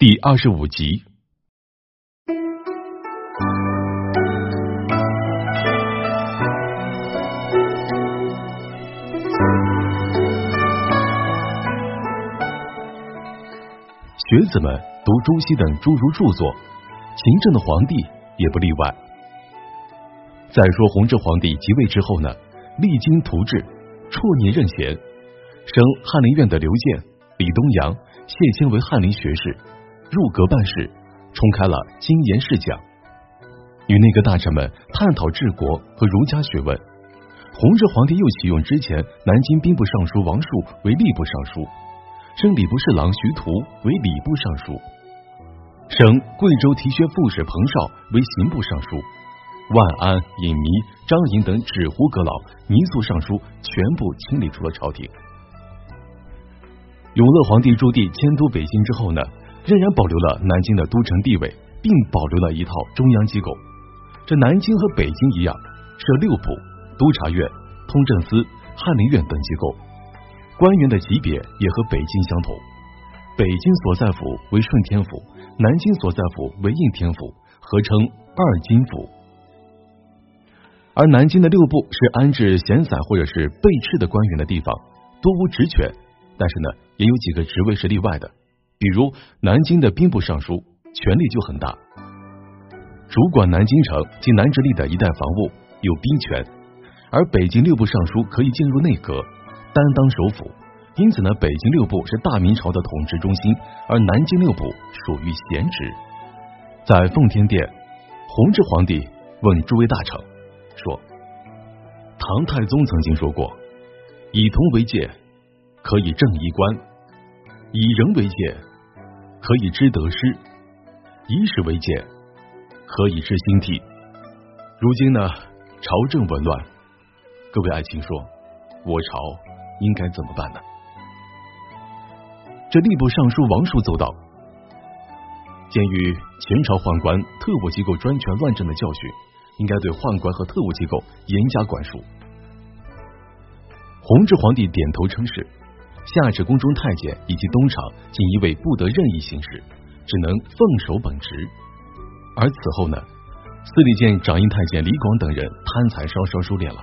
第二十五集。学子们读朱熹等诸如著作，勤政的皇帝也不例外。再说弘治皇帝即位之后呢，励精图治，辍年任贤，升翰林院的刘建、李东阳、谢谦为翰林学士，入阁办事，冲开了经研试讲，与内阁大臣们探讨治国和儒家学问。弘治皇帝又启用之前南京兵部尚书王树为吏部尚书。升礼部侍郎徐图为礼部尚书，升贵州提学副使彭绍为刑部尚书，万安、尹弥、张颖等纸糊阁老、泥塑尚书全部清理出了朝廷。永乐皇帝驻地迁都北京之后呢，仍然保留了南京的都城地位，并保留了一套中央机构。这南京和北京一样，设六部、督察院、通政司、翰林院等机构。官员的级别也和北京相同，北京所在府为顺天府，南京所在府为应天府，合称二京府。而南京的六部是安置闲散或者是被斥的官员的地方，多无职权，但是呢，也有几个职位是例外的，比如南京的兵部尚书，权力就很大，主管南京城及南直隶的一带防务，有兵权；而北京六部尚书可以进入内阁。担当首辅，因此呢，北京六部是大明朝的统治中心，而南京六部属于闲职。在奉天殿，弘治皇帝问诸位大臣说：“唐太宗曾经说过，以铜为鉴，可以正衣冠；以人为鉴，可以知得失；以史为鉴，可以知兴替。如今呢，朝政紊乱，各位爱卿说，我朝。”应该怎么办呢？这吏部尚书王叔奏道：“鉴于前朝宦官、特务机构专权乱政的教训，应该对宦官和特务机构严加管束。”弘治皇帝点头称是，下旨宫中太监以及东厂锦衣卫不得任意行事，只能奉守本职。而此后呢，司礼监掌印太监李广等人贪财稍稍收敛了。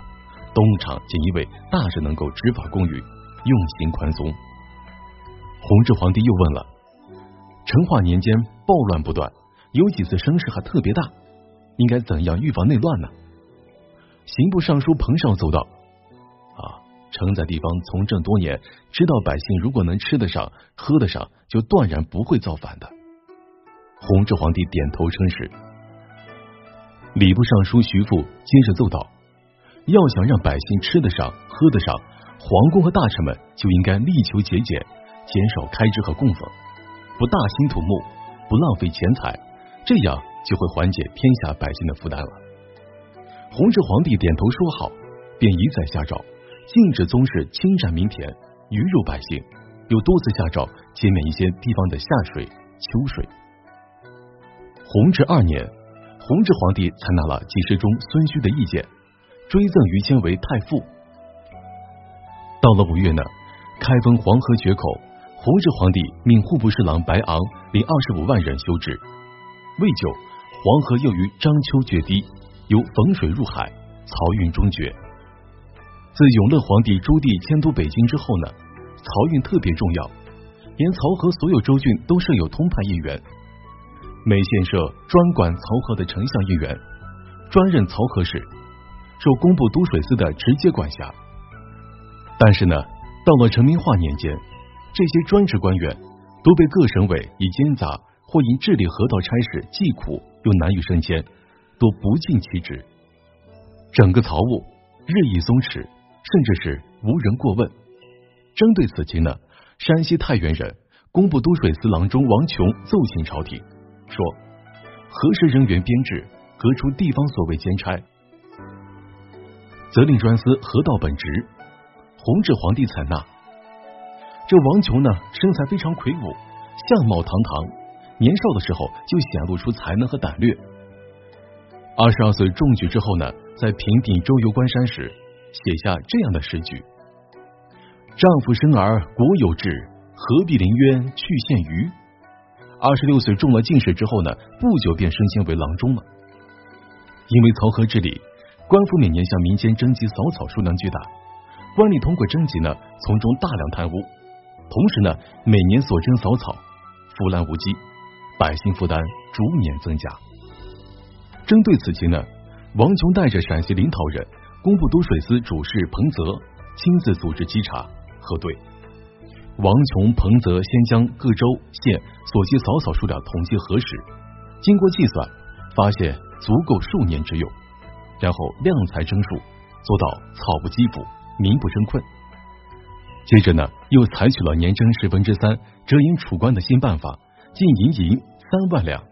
东厂锦衣卫大是能够执法公允，用刑宽松。弘治皇帝又问了：成化年间暴乱不断，有几次声势还特别大，应该怎样预防内乱呢？刑部尚书彭绍奏道：承载地方从政多年，知道百姓如果能吃得上、喝得上，就断然不会造反的。弘治皇帝点头称是。礼部尚书徐复接着奏道。要想让百姓吃得上、喝得上，皇宫和大臣们就应该力求节俭，减少开支和供奉，不大兴土木，不浪费钱财，这样就会缓解天下百姓的负担了。弘治皇帝点头说好，便一再下诏，禁止宗室侵占民田，鱼肉百姓，又多次下诏减免一些地方的夏税、秋税。弘治二年，弘治皇帝采纳了几世中孙须的意见。追赠于谦为太傅。到了五月呢，开封黄河决口，弘治皇帝命户部侍郎白昂领二十五万人修治。未久，黄河又于章丘决堤，由汾水入海，漕运终绝。自永乐皇帝朱棣迁都北京之后呢，漕运特别重要，沿漕河所有州郡都设有通判议员，每县设专管漕河的丞相议员，专任漕河使。受工部都水司的直接管辖，但是呢，到了成明化年间，这些专职官员都被各省委以奸杂或因治理河道差事既苦又难于升迁，都不尽其职，整个漕务日益松弛，甚至是无人过问。针对此情呢，山西太原人工部都水司郎中王琼奏请朝廷说：何时人员编制，革除地方所谓兼差。责令专司河道本职，弘治皇帝采纳。这王琼呢，身材非常魁梧，相貌堂堂，年少的时候就显露出才能和胆略。二十二岁中举之后呢，在平定周游关山时，写下这样的诗句：“丈夫生儿国有志，何必临渊去献鱼？二十六岁中了进士之后呢，不久便升迁为郎中了。因为漕河治理，官府每年向民间征集扫草数量巨大，官吏通过征集呢，从中大量贪污，同时呢，每年所征扫草腐烂无稽，百姓负担逐年增加。针对此情呢，王琼带着陕西临洮人、工部都水司主事彭泽亲自组织稽查核对。王琼、彭泽先将各州县所需扫草数量统计核实，经过计算，发现足够数年之用，然后量才征数，做到草不积腐，民不生困。接着呢，又采取了年征十分之三、折银储官的新办法，进银银三万两。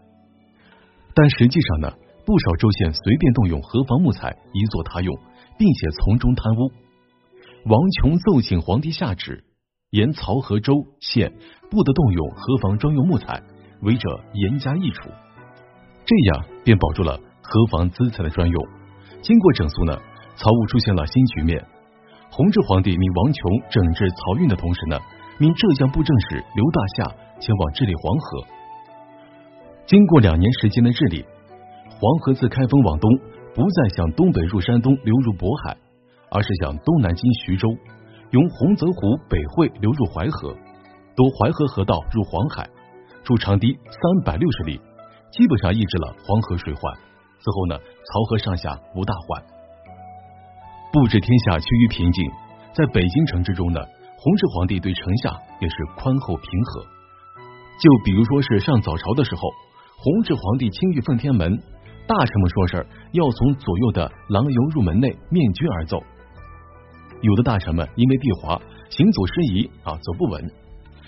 但实际上呢，不少州县随便动用河防木材以作他用，并且从中贪污。王琼奏请皇帝下旨。沿漕河州县不得动用河防专用木材，违者严加议处。这样便保住了河防资材的专用。经过整肃呢，漕务出现了新局面。弘治皇帝命王琼整治漕运的同时呢，命浙江布政使刘大夏前往治理黄河。经过两年时间的治理，黄河自开封往东，不再向东北入山东流入渤海，而是向东南经徐州。由洪泽湖北汇流入淮河，夺淮河河道入黄海，筑长堤三百六十里，基本上抑制了黄河水患。此后呢，漕河上下无大患，布置天下趋于平静。在北京城之中呢，弘治皇帝对城下也是宽厚平和。就比如说是上早朝的时候，弘治皇帝亲御奉天门，大臣们说事儿要从左右的廊油入门内面君而奏。有的大臣们因为地滑，行走失仪啊，走不稳。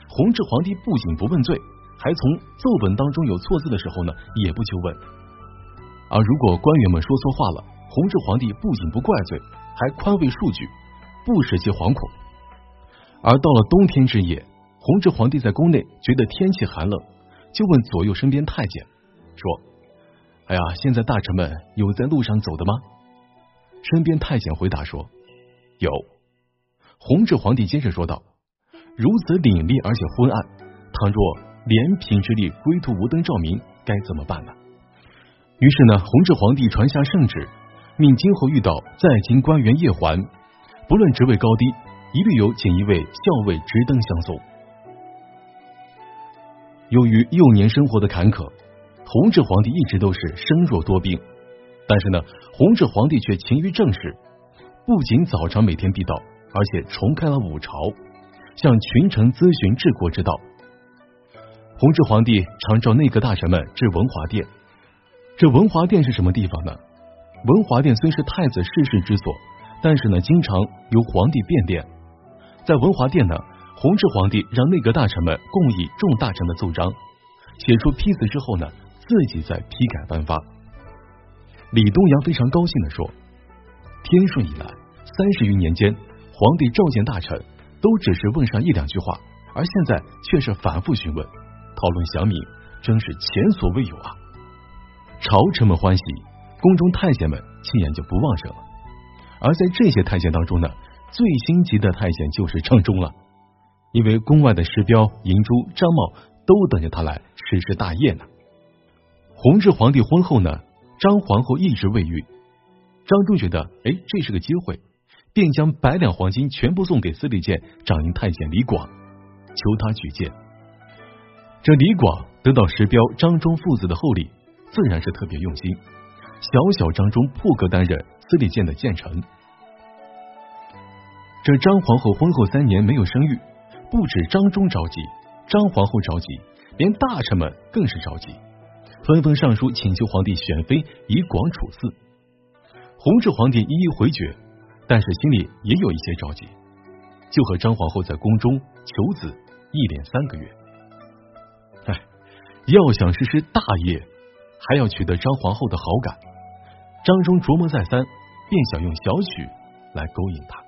弘治皇帝不仅不问罪，还从奏本当中有错字的时候呢，也不求问。而如果官员们说错话了，弘治皇帝不仅不怪罪，还宽慰数句，不使其惶恐。而到了冬天之夜，弘治皇帝在宫内觉得天气寒冷，就问左右身边太监说：“哎呀，现在大臣们有在路上走的吗？”身边太监回答说。有，弘治皇帝接着说道：“如此凛冽而且昏暗，倘若连平之力归途无灯照明，该怎么办呢？”于是呢，弘治皇帝传下圣旨，命今后遇到在京官员夜还，不论职位高低，一律由锦衣卫校尉执灯相送。由于幼年生活的坎坷，弘治皇帝一直都是身弱多病，但是呢，弘治皇帝却勤于政事。不仅早朝每天必到，而且重开了五朝，向群臣咨询治国之道。弘治皇帝常召内阁大臣们至文华殿。这文华殿是什么地方呢？文华殿虽是太子逝世之所，但是呢，经常由皇帝变殿。在文华殿呢，弘治皇帝让内阁大臣们共议众大臣的奏章，写出批词之后呢，自己再批改颁发。李东阳非常高兴的说。天顺以来，三十余年间，皇帝召见大臣，都只是问上一两句话，而现在却是反复询问，讨论详明，真是前所未有啊！朝臣们欢喜，宫中太监们气焰就不旺盛了。而在这些太监当中呢，最心急的太监就是张忠了，因为宫外的石彪、银珠、张茂都等着他来实施大业呢。弘治皇帝婚后呢，张皇后一直未孕。张忠觉得，哎，这是个机会，便将百两黄金全部送给司礼监掌印太监李广，求他举荐。这李广得到石彪、张忠父子的厚礼，自然是特别用心。小小张忠破格担任司礼监的谏臣。这张皇后婚后三年没有生育，不止张忠着急，张皇后着急，连大臣们更是着急，纷纷上书请求皇帝选妃以广处嗣。弘治皇帝一一回绝，但是心里也有一些着急，就和张皇后在宫中求子，一连三个月。哎，要想实施大业，还要取得张皇后的好感。张忠琢磨再三，便想用小曲来勾引她。